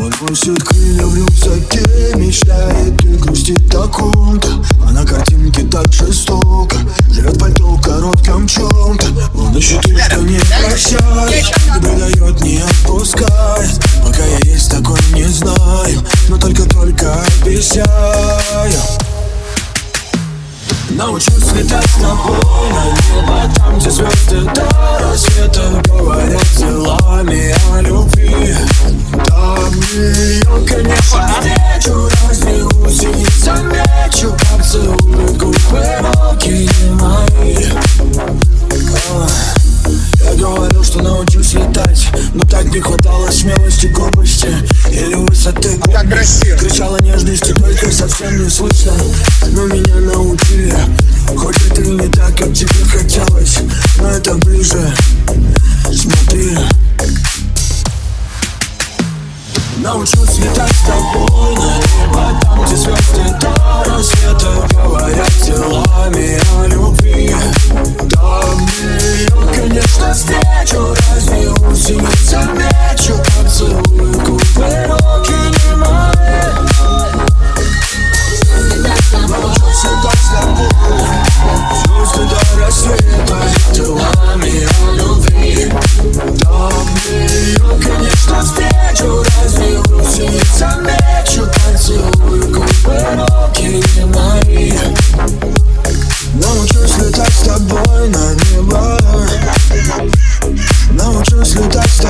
Он носит крылья в рюкзаке Мечтает и грустит о ком-то А на картинке так жестоко Живет пальто в коротком чем-то Он ищет то, что не прощает Не предает, не отпускает. Пока я есть такой не знаю Но только-только обещаю. Научусь летать с тобой хватало смелости, глупости Или высоты Как красиво. Кричала нежности, только совсем не слышно. Но меня научили Хоть это и не так, как тебе хотелось Но это ближе. Смотри. Научусь летать с тобой на небо Там, где звезды до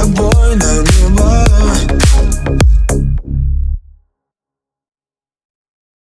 that boy, nah,